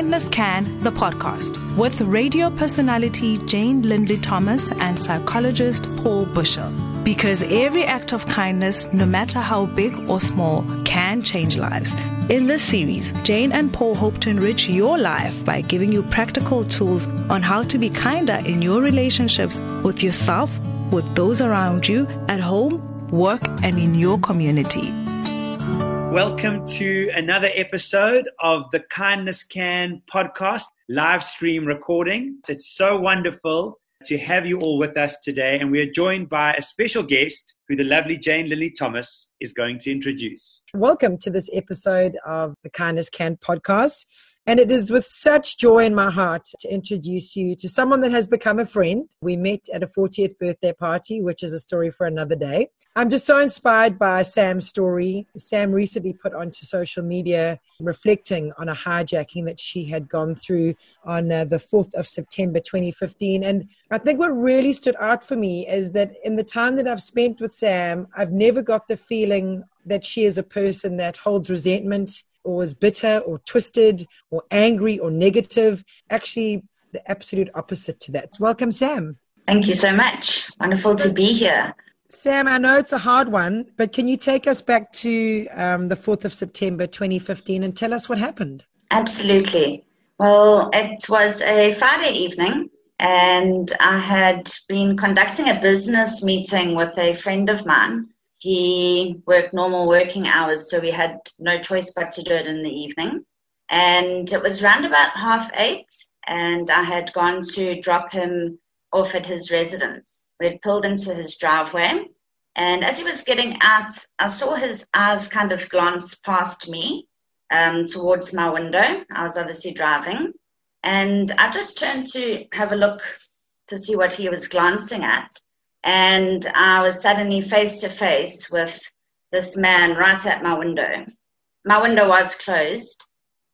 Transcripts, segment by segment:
Kindness Can, the podcast, with radio personality Jane Linley Thomas and psychologist Paul Bushell. Because every act of kindness, no matter how big or small, can change lives. In this series, Jane and Paul hope to enrich your life by giving you practical tools on how to be kinder in your relationships with yourself, with those around you, at home, work, and in your community. Welcome to another episode of the Kindness Can podcast live stream recording. It's so wonderful to have you all with us today, and we are joined by a special guest who the lovely Jane Linley Thomas is going to introduce. Welcome to this episode of the Kindness Can podcast. And it is with such joy in my heart to introduce you to someone that has become a friend. We met at a 40th birthday party, which is a story for another day. I'm just so inspired by Sam's story. Sam recently put onto social media reflecting on a hijacking that she had gone through on uh, the 4th of September 2015. And I think what really stood out for me is that in the time that I've spent with Sam, I've never got the feeling that she is a person that holds resentment or is bitter or twisted or angry or negative. Actually, the absolute opposite to that. Welcome, Sam. Thank you so much. Wonderful to be here. Sam, I know it's a hard one, but can you take us back to um, the 4th of September 2015 and tell us what happened? Absolutely. Well, it was a Friday evening, and I had been conducting a business meeting with a friend of mine he worked normal working hours, so we had no choice but to do it in the evening. And it was round about half eight, and I had gone to drop him off at his residence. We had pulled into his driveway, and as he was getting out, I saw his eyes kind of glance past me um, towards my window. I was obviously driving, and I just turned to have a look to see what he was glancing at and I was suddenly face to face with this man right at my window. My window was closed,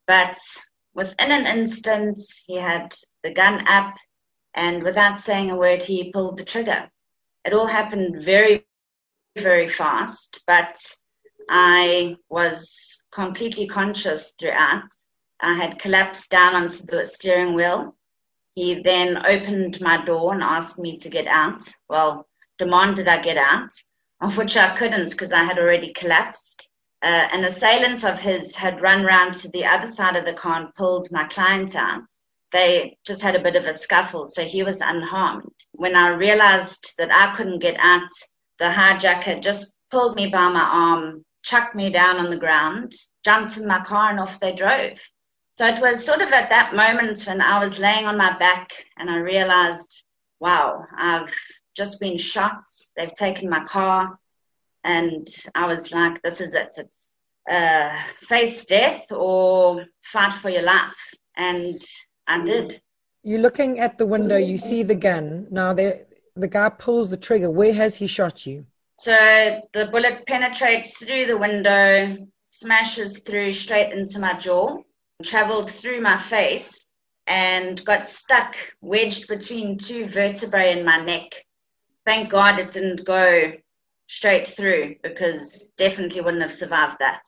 but within an instant, he had the gun up, and without saying a word, he pulled the trigger. It all happened very, very fast, but I was completely conscious throughout. I had collapsed down onto the steering wheel he then opened my door and asked me to get out. Well, demanded I get out, of which I couldn't because I had already collapsed. Uh, an assailant of his had run round to the other side of the car and pulled my client out. They just had a bit of a scuffle, so he was unharmed. When I realized that I couldn't get out, the hijacker just pulled me by my arm, chucked me down on the ground, jumped in my car, and off they drove. So it was sort of at that moment when I was laying on my back and I realized, wow, I've just been shot. They've taken my car. And I was like, this is it. It's uh, face death or fight for your life. And I did. You're looking at the window, you see the gun. Now, the, the guy pulls the trigger. Where has he shot you? So the bullet penetrates through the window, smashes through straight into my jaw traveled through my face and got stuck, wedged between two vertebrae in my neck. Thank God it didn't go straight through because definitely wouldn't have survived that.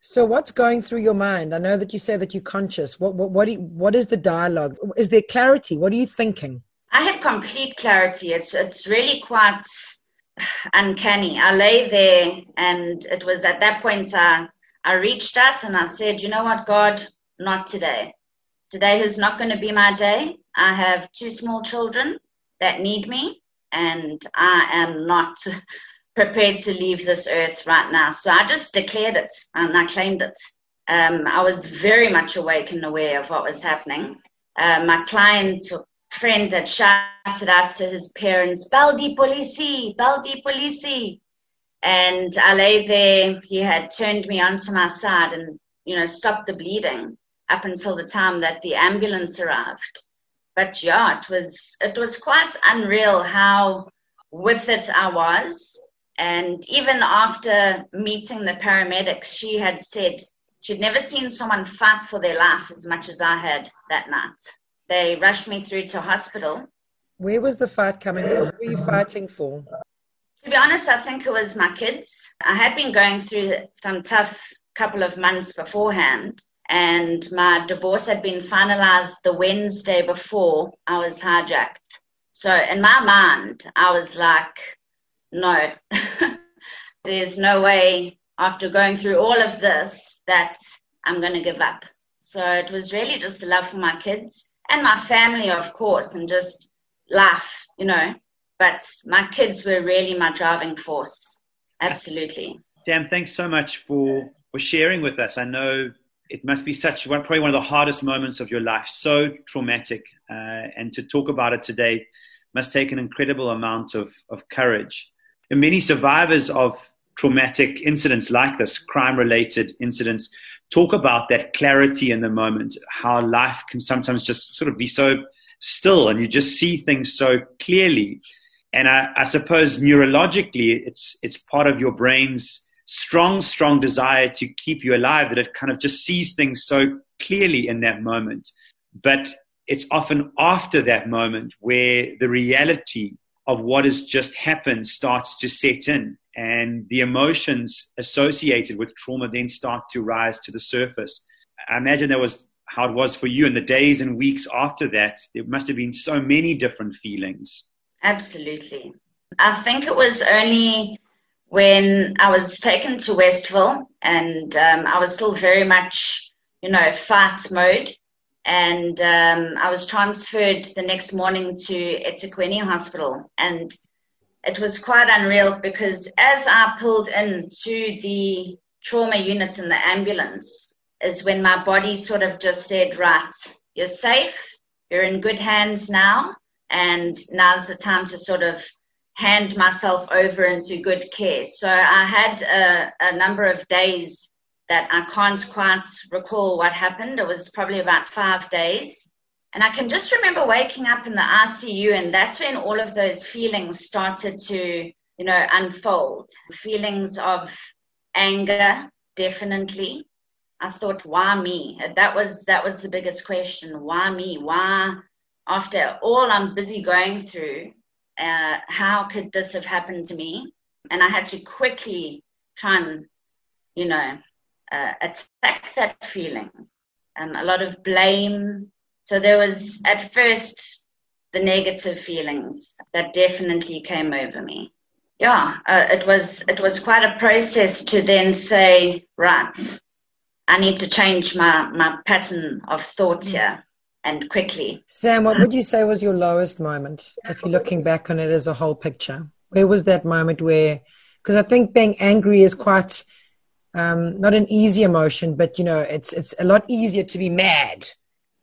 So what's going through your mind? I know that you say that you're conscious. What what what, you, what is the dialogue? Is there clarity? What are you thinking? I had complete clarity. It's it's really quite uncanny. I lay there and it was at that point I I reached out and I said, you know what, God, not today. Today is not going to be my day. I have two small children that need me, and I am not prepared to leave this earth right now. So I just declared it and I claimed it. Um, I was very much awake and aware of what was happening. Uh, my client friend had shouted out to his parents, Baldi Polisi, Baldi Polisi. And I lay there. He had turned me onto my side and, you know, stopped the bleeding up until the time that the ambulance arrived. But yeah, it was it was quite unreal how with it I was. And even after meeting the paramedics, she had said she'd never seen someone fight for their life as much as I had that night. They rushed me through to hospital. Where was the fight coming from? Who were you fighting for? To be honest, I think it was my kids. I had been going through some tough couple of months beforehand and my divorce had been finalized the Wednesday before I was hijacked. So in my mind, I was like, no, there's no way after going through all of this that I'm going to give up. So it was really just the love for my kids and my family, of course, and just life, you know. But my kids were really my driving force. Absolutely. Sam, thanks so much for, for sharing with us. I know it must be such probably one of the hardest moments of your life, so traumatic. Uh, and to talk about it today must take an incredible amount of, of courage. And many survivors of traumatic incidents like this, crime related incidents, talk about that clarity in the moment, how life can sometimes just sort of be so still and you just see things so clearly. And I, I suppose neurologically, it's, it's part of your brain's strong, strong desire to keep you alive that it kind of just sees things so clearly in that moment. But it's often after that moment where the reality of what has just happened starts to set in and the emotions associated with trauma then start to rise to the surface. I imagine that was how it was for you in the days and weeks after that. There must have been so many different feelings. Absolutely. I think it was only when I was taken to Westville and um, I was still very much, you know, fight mode. And um, I was transferred the next morning to eThekwini Hospital. And it was quite unreal because as I pulled into the trauma unit in the ambulance, is when my body sort of just said, right, you're safe, you're in good hands now, and now's the time to sort of hand myself over into good care. So I had a, a number of days that I can't quite recall what happened. It was probably about five days. And I can just remember waking up in the ICU, and that's when all of those feelings started to, you know, unfold. Feelings of anger, definitely. I thought, why me? That was that was the biggest question. Why me? Why, after all I'm busy going through, uh, how could this have happened to me? And I had to quickly try and, you know, uh, attack that feeling. Um, a lot of blame, so there was at first the negative feelings that definitely came over me. Yeah, uh, it was it was quite a process to then say, right, I need to change my my pattern of thoughts mm. here and quickly. Sam, what would you say was your lowest moment if you're looking back on it as a whole picture? Where was that moment where? Because I think being angry is quite um, not an easy emotion, but you know, it's it's a lot easier to be mad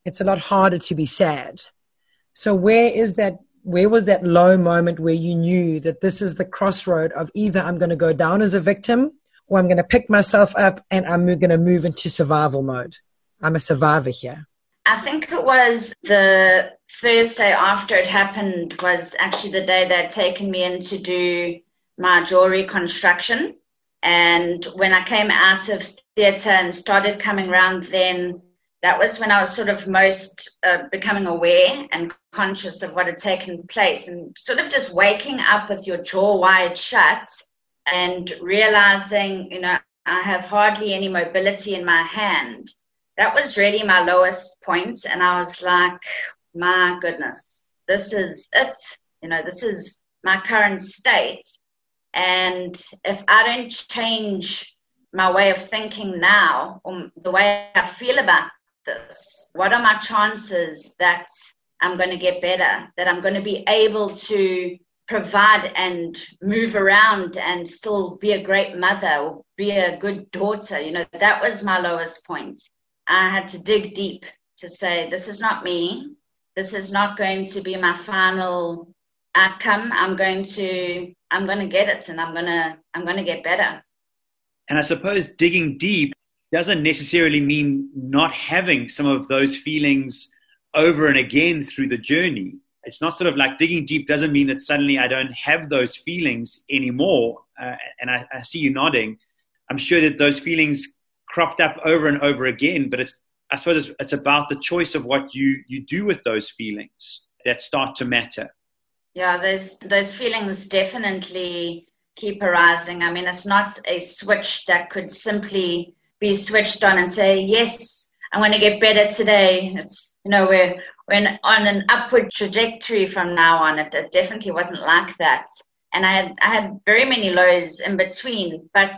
it's a lot harder to be sad. So where is that where was that low moment where you knew that this is the crossroad of either I'm going to go down as a victim or I'm going to pick myself up and I'm going to move into survival mode? I'm a survivor here. I think it was the Thursday after it happened was actually the day they'd taken me in to do my jaw reconstruction. And when I came out of theatre and started coming around then that was when I was sort of most uh, becoming aware and conscious of what had taken place and sort of just waking up with your jaw wide shut and realizing, you know, I have hardly any mobility in my hand. That was really my lowest point, And I was like, my goodness, this is it. You know, this is my current state. And if I don't change my way of thinking now, or the way I feel about this? What are my chances that I'm going to get better, that I'm going to be able to provide and move around and still be a great mother or be a good daughter? You know, that was my lowest point. I had to dig deep to say, this is not me. This is not going to be my final outcome. I'm going to, I'm going to get it and I'm going to, I'm going to get better. And I suppose digging deep doesn't necessarily mean not having some of those feelings over and again through the journey. It's not sort of like digging deep doesn't mean that suddenly I don't have those feelings anymore. Uh, and I, I see you nodding. I'm sure that those feelings cropped up over and over again, but it's, I suppose it's, it's about the choice of what you, you do with those feelings that start to matter. Yeah, those, those feelings definitely keep arising. I mean, it's not a switch that could simply be switched on and say, yes, I'm going to get better today. It's, you know, we're, we're on an upward trajectory from now on. It, it definitely wasn't like that. And I had, I had very many lows in between, but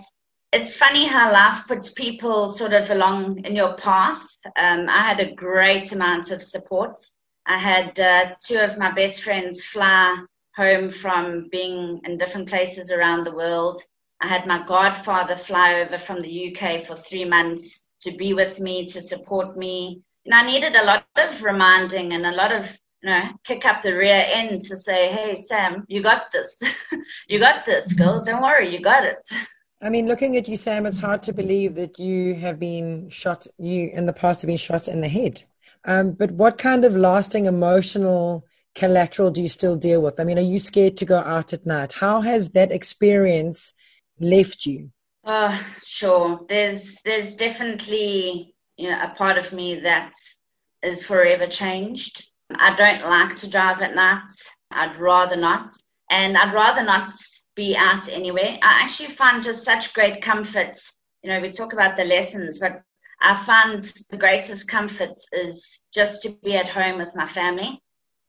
it's funny how life puts people sort of along in your path. Um, I had a great amount of support. I had uh, two of my best friends fly home from being in different places around the world. I had my godfather fly over from the UK for three months to be with me, to support me. And I needed a lot of reminding and a lot of, you know, kick up the rear end to say, hey, Sam, you got this. you got this, girl. Don't worry, you got it. I mean, looking at you, Sam, it's hard to believe that you have been shot, you in the past have been shot in the head. Um, but what kind of lasting emotional collateral do you still deal with? I mean, are you scared to go out at night? How has that experience left you? Uh, sure. There's there's definitely you know a part of me that is forever changed. I don't like to drive at night. I'd rather not, and I'd rather not be out anywhere. I actually find just such great comforts. You know, we talk about the lessons, but I find the greatest comforts is just to be at home with my family.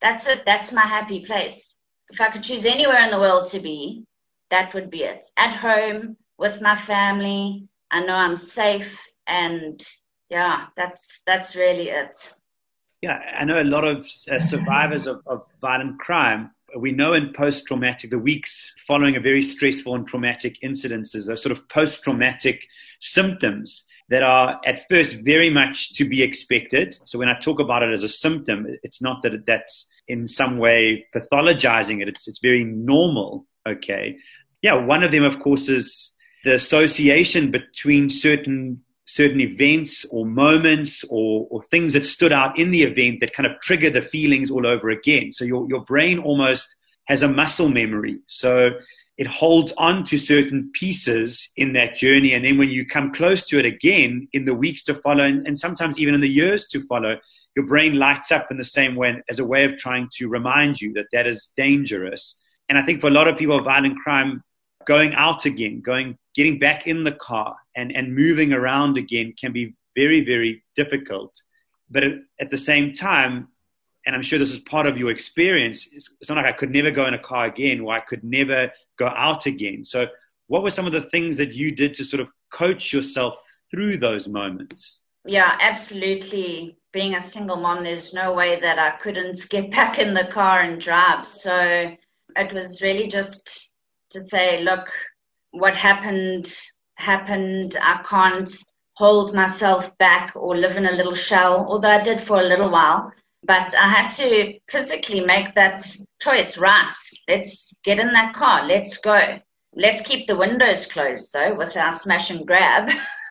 That's it. That's my happy place. If I could choose anywhere in the world to be, that would be it. At home with my family. I know I'm safe and yeah, that's, that's really it. Yeah, I know a lot of uh, survivors of, of violent crime we know in post traumatic, the weeks following a very stressful and traumatic incidences, those sort of post traumatic symptoms that are at first very much to be expected. So when I talk about it as a symptom, it's not that that's in some way pathologizing it. It's, it's very normal. Okay. Yeah. One of them, of course, is the association between certain certain events or moments or, or things that stood out in the event that kind of trigger the feelings all over again. So your, your brain almost has a muscle memory. So it holds on to certain pieces in that journey. And then when you come close to it again in the weeks to follow, and, and sometimes even in the years to follow, your brain lights up in the same way as a way of trying to remind you that that is dangerous. And I think for a lot of people, violent crime going out again, going, getting back in the car and, and moving around again can be very, very difficult. But at the same time, and I'm sure this is part of your experience, it's, it's not like I could never go in a car again or I could never go out again. So, what were some of the things that you did to sort of coach yourself through those moments? Yeah, absolutely. Being a single mom, there's no way that I couldn't get back in the car and drive. So, it was really just to say, look, what happened happened. I can't hold myself back or live in a little shell, although I did for a little while. But I had to physically make that choice, right? Let's get in that car. Let's go. Let's keep the windows closed though with our smash and grab.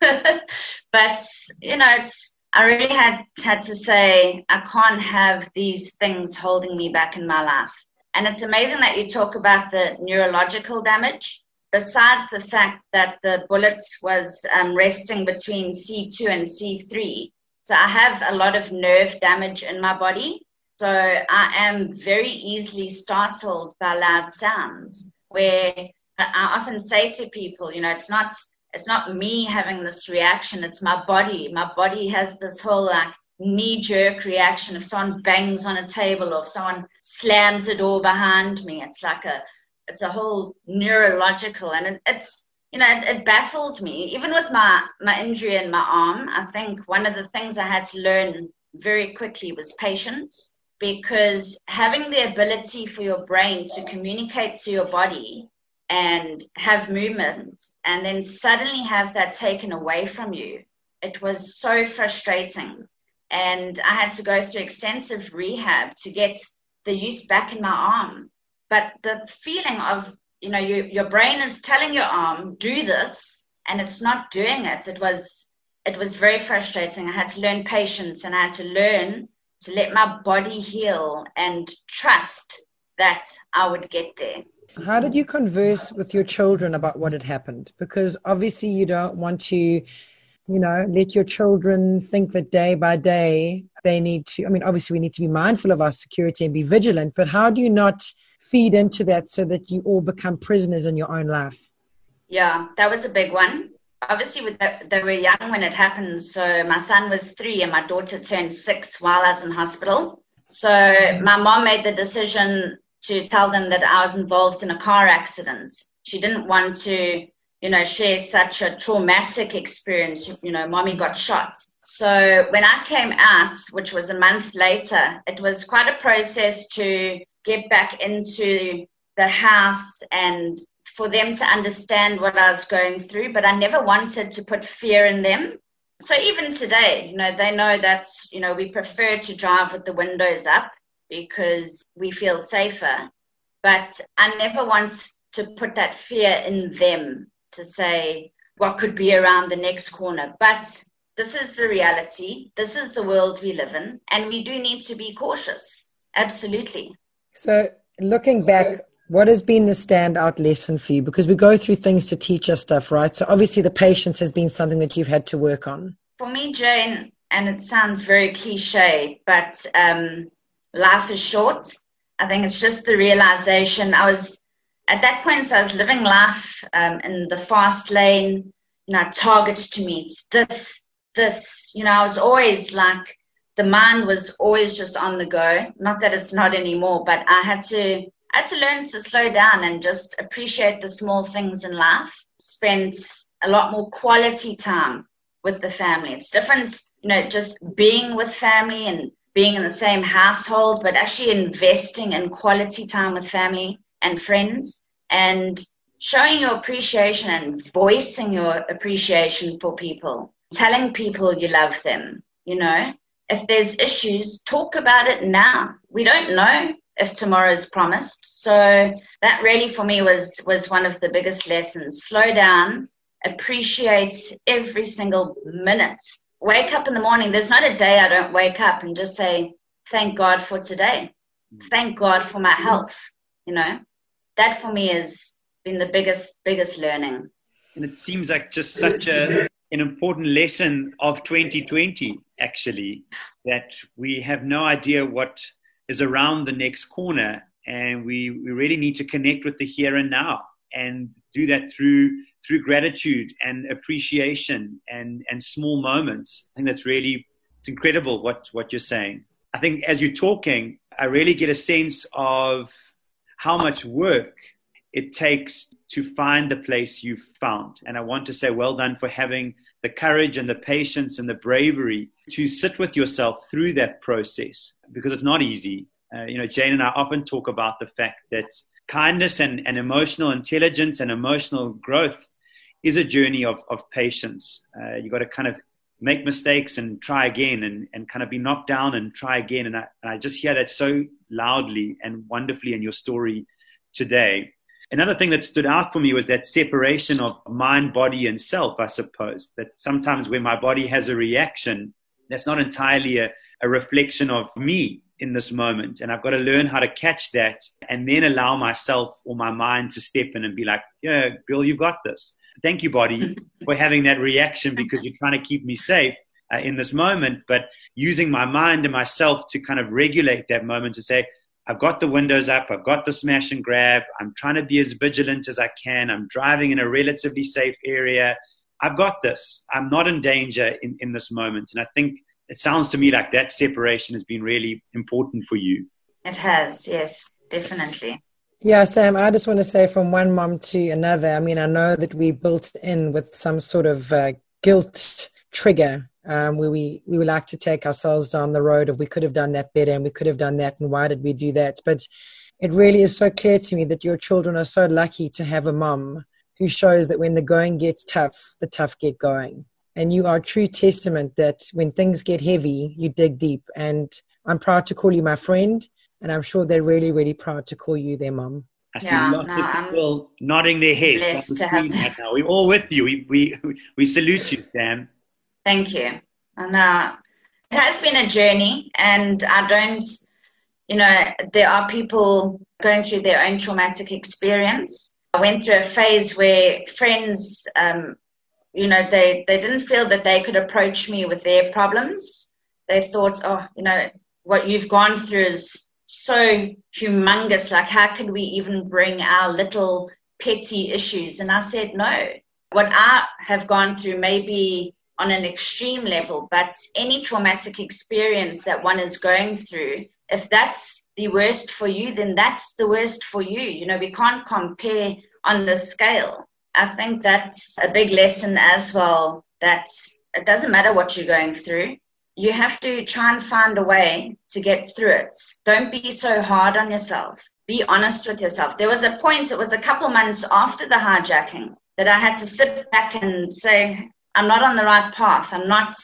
but, you know, it's, I really had, had to say, I can't have these things holding me back in my life. And it's amazing that you talk about the neurological damage. Besides the fact that the bullets was um, resting between C2 and C3, so I have a lot of nerve damage in my body. So I am very easily startled by loud sounds. Where I often say to people, you know, it's not it's not me having this reaction, it's my body. My body has this whole like knee jerk reaction if someone bangs on a table or if someone slams a door behind me. It's like a, it's a whole neurological and it, it's, you know, it, it, baffled me. Even with my, my injury in my arm, I think one of the things I had to learn very quickly was patience because having the ability for your brain to communicate to your body and have movement and then suddenly have that taken away from you, it was so frustrating and I had to go through extensive rehab to get the use back in my arm. But the feeling of, you know, you, your brain is telling your arm, do this, and it's not doing it. It was, it was very frustrating. I had to learn patience and I had to learn to let my body heal and trust that I would get there. How did you converse with your children about what had happened? Because obviously you don't want to you know let your children think that day by day they need to i mean obviously we need to be mindful of our security and be vigilant but how do you not feed into that so that you all become prisoners in your own life yeah that was a big one obviously they were young when it happened. So my son was three and my daughter turned six while I was in hospital. So my mom made the decision to tell them that I was involved in a car accident. She didn't want to, you know, share such a traumatic experience. You know, mommy got shot. So when I came out, which was a month later, it was quite a process to get back into the house and for them to understand what I was going through, but I never wanted to put fear in them. So even today, you know, they know that, you know, we prefer to drive with the windows up because we feel safer. But I never want to put that fear in them to say what could be around the next corner. But this is the reality. This is the world we live in. And we do need to be cautious. Absolutely. So, looking back, what has been the standout lesson for you? Because we go through things to teach us stuff, right? So, obviously, the patience has been something that you've had to work on. For me, Jane, and it sounds very cliche, but um, life is short. I think it's just the realization. I was at that point, so I was living life um, in the fast lane, you know, targets to meet, this, this, you know, I was always like, the mind was always just on the go. Not that it's not anymore, but I had to, I had to learn to slow down and just appreciate the small things in life. Spend a lot more quality time with the family. It's different, you know, just being with family and being in the same household, but actually investing in quality time with family and friends and showing your appreciation and voicing your appreciation for people, telling people you love them, you know. If there's issues, talk about it now. We don't know if tomorrow is promised. So that really for me was, was one of the biggest lessons. Slow down, appreciate every single minute wake up in the morning. There's not a day I don't wake up and just say, thank God for today. Thank God for my health. You know, that for me has been the biggest, biggest learning. And it seems like just such a, an important lesson of 2020, actually, that we have no idea what is around the next corner. And we, we really need to connect with the here and now and do that through through gratitude and appreciation and, and small moments. I think that's really it's incredible what, what you're saying. I think as you're talking, I really get a sense of how much work it takes to find the place you've found. And I want to say well done for having the courage and the patience and the bravery to sit with yourself through that process because it's not easy. Uh, you know, Jane and I often talk about the fact that kindness and, and emotional intelligence and emotional growth is a journey of, of patience. Uh, you got to kind of make mistakes and try again and, and kind of be knocked down and try again. And I, and I just hear that so loudly and wonderfully in your story today. Another thing that stood out for me was that separation of mind, body, and self, I suppose. That sometimes when my body has a reaction, that's not entirely a, a reflection of me in this moment. And I've got to learn how to catch that and then allow myself or my mind to step in and be like, yeah, girl, you've got this thank you, body, for having that reaction because you're trying to keep me safe uh, in this moment. But using my mind and myself to kind of regulate that moment to say, I've got the windows up, I've got the smash and grab, I'm trying to be as vigilant as I can, I'm driving in a relatively safe area. I've got this. I'm not in danger in, in this moment. And I think it sounds to me like that separation has been really important for you. It has, yes, definitely. Yeah, Sam, I just want to say from one mom to another, I mean, I know that we built in with some sort of uh, guilt trigger um, where we, we would like to take ourselves down the road of we could have done that better and we could have done that and why did we do that? But it really is so clear to me that your children are so lucky to have a mom who shows that when the going gets tough, the tough get going. And you are a true testament that when things get heavy, you dig deep. And I'm proud to call you my friend and I'm sure they're really, really proud to call you their mum. I see yeah, lots no, of people I'm nodding their heads on the screen right now. We're all with you. We, we, we salute you, Sam. Thank you. And uh, it has been a journey, and I don't, you know, there are people going through their own traumatic experience. I went through a phase where friends, um, you know, they, they didn't feel that they could approach me with their problems. They thought, oh, you know, what you've gone through is so humongous. Like, how could we even bring our little petty issues? And I said, no. What I have gone through maybe on an extreme level, but any traumatic experience that one is going through, if that's the worst for you, then that's the worst for you. You know, we can't compare on the scale. I think that's a big lesson as well that it doesn't matter what you're going through. You have to try and find a way to get through it. Don't be so hard on yourself. Be honest with yourself. There was a point, it was a couple months after the hijacking, that I had to sit back and say, I'm not on the right path. I'm not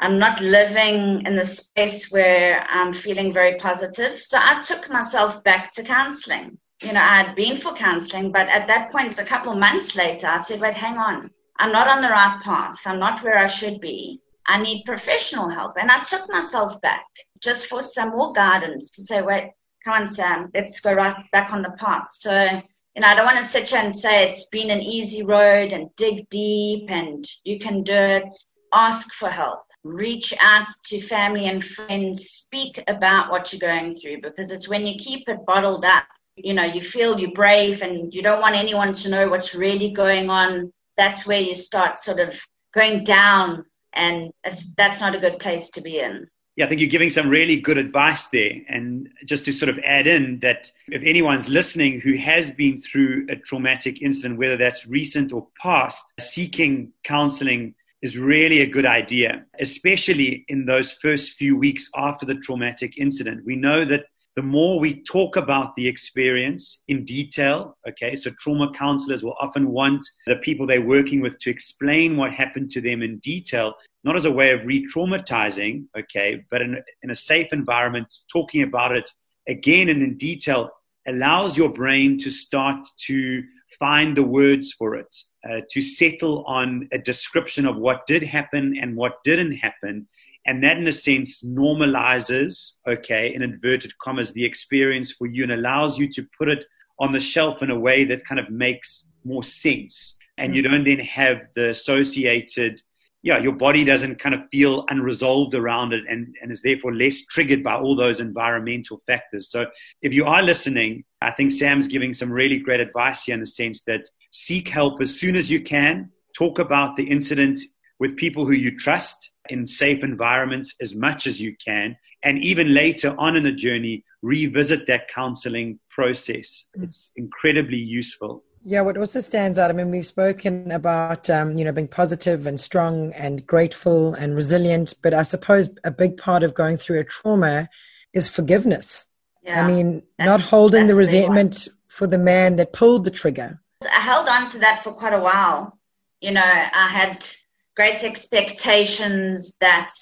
I'm not living in the space where I'm feeling very positive. So I took myself back to counseling. You know, I had been for counseling, but at that point, it's a couple months later, I said, wait, hang on. I'm not on the right path. I'm not where I should be. I need professional help. And I took myself back just for some more guidance to say, wait, come on, Sam, let's go right back on the path. So, you know, I don't want to sit here and say it's been an easy road and dig deep and you can do it. Ask for help. Reach out to family and friends. Speak about what you're going through because it's when you keep it bottled up, you know, you feel you're brave and you don't want anyone to know what's really going on. That's where you start sort of going down and that's not a good place to be in. Yeah, I think you're giving some really good advice there. And just to sort of add in that if anyone's listening who has been through a traumatic incident, whether that's recent or past, seeking counseling is really a good idea, especially in those first few weeks after the traumatic incident. We know that the more we talk about the experience in detail, okay, so trauma counselors will often want the people they're working with to explain what happened to them in detail, not as a way of re traumatizing, okay, but in, in a safe environment, talking about it again and in detail allows your brain to start to find the words for it, uh, to settle on a description of what did happen and what didn't happen and that, in a sense, normalizes, okay, in inverted commas, the experience for you and allows you to put it on the shelf in a way that kind of makes more sense. And you don't then have the associated, yeah, your body doesn't kind of feel unresolved around it and, and is therefore less triggered by all those environmental factors. So if you are listening, I think Sam's giving some really great advice here in the sense that seek help as soon as you can. Talk about the incident with people who you trust in safe environments as much as you can. And even later on in the journey, revisit that counseling process. Mm. It's incredibly useful. Yeah, what also stands out, I mean, we've spoken about, um, you know, being positive and strong and grateful and resilient, but I suppose a big part of going through a trauma is forgiveness. Yeah, I mean, not holding the resentment for the man that pulled the trigger. I held on to that for quite a while. You know, I had great expectations that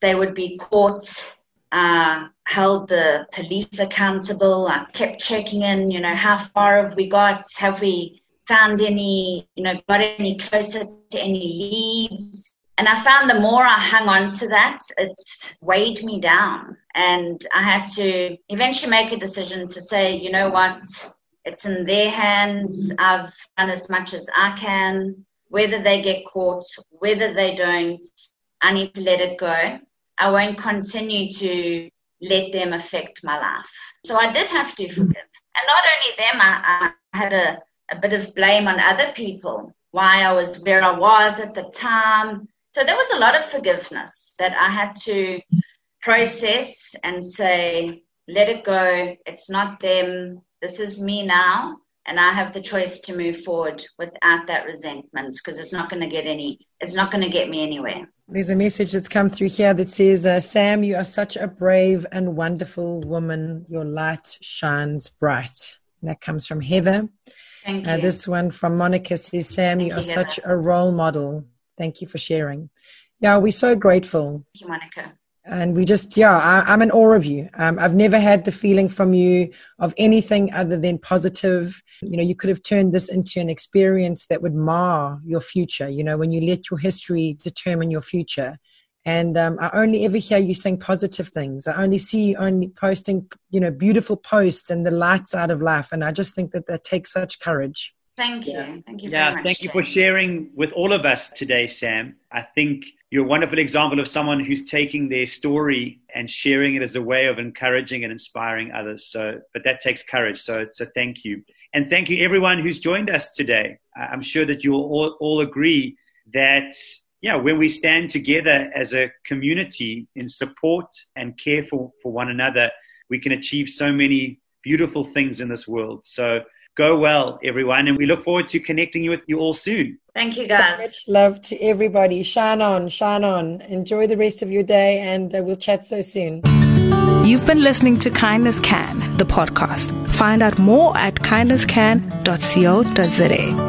they would be caught, uh, held the police accountable. I kept checking in, you know, how far have we got? Have we found any, you know, got any closer to any leads? And I found the more I hung on to that, it weighed me down. And I had to eventually make a decision to say, you know what? It's in their hands. I've done as much as I can whether they get caught, whether they don't, I need to let it go. I won't continue to let them affect my life. So I did have to forgive. And not only them, I, I had a, a bit of blame on other people, why I was where I was at the time. So there was a lot of forgiveness that I had to process and say, let it go. It's not them. This is me now and I have the choice to move forward without that resentment because it's not going to get any, it's not going to get me anywhere. There's a message that's come through here that says, uh, Sam, you are such a brave and wonderful woman. Your light shines bright. And that comes from Heather. Thank uh, you. Uh, this one from Monica says, Sam, Thank you are you, such a role model. Thank you for sharing. Yeah, we're so grateful. Thank you, Monica and we just yeah I, am in awe of you. Um, i've never had the feeling from you of anything other than positive. You know you could have turned this into an experience that would mar your future you know when you let your history determine your future. And um, i only ever hear you saying positive things. I only see you only posting you know beautiful posts and the lights out of life. And i just think that that takes such courage thank you thank you yeah thank you for sharing with all of us today sam i think you're a wonderful example of someone who's taking their story and sharing it as a way of encouraging and inspiring others. So, but that takes courage. So, so thank you. And thank you everyone who's joined us today. I'm sure that you'll all, all agree that yeah, when we stand together as a community in support and care for, for one another, we can achieve so many beautiful things in this world. So go well, everyone. And we look forward to connecting you with you all soon. Thank you, guys. So much love to everybody. Shine on, shine on. Enjoy the rest of your day, and uh, we'll chat so soon. You've been listening to Kindness Can, the podcast. Find out more at kindnesscan.co.za.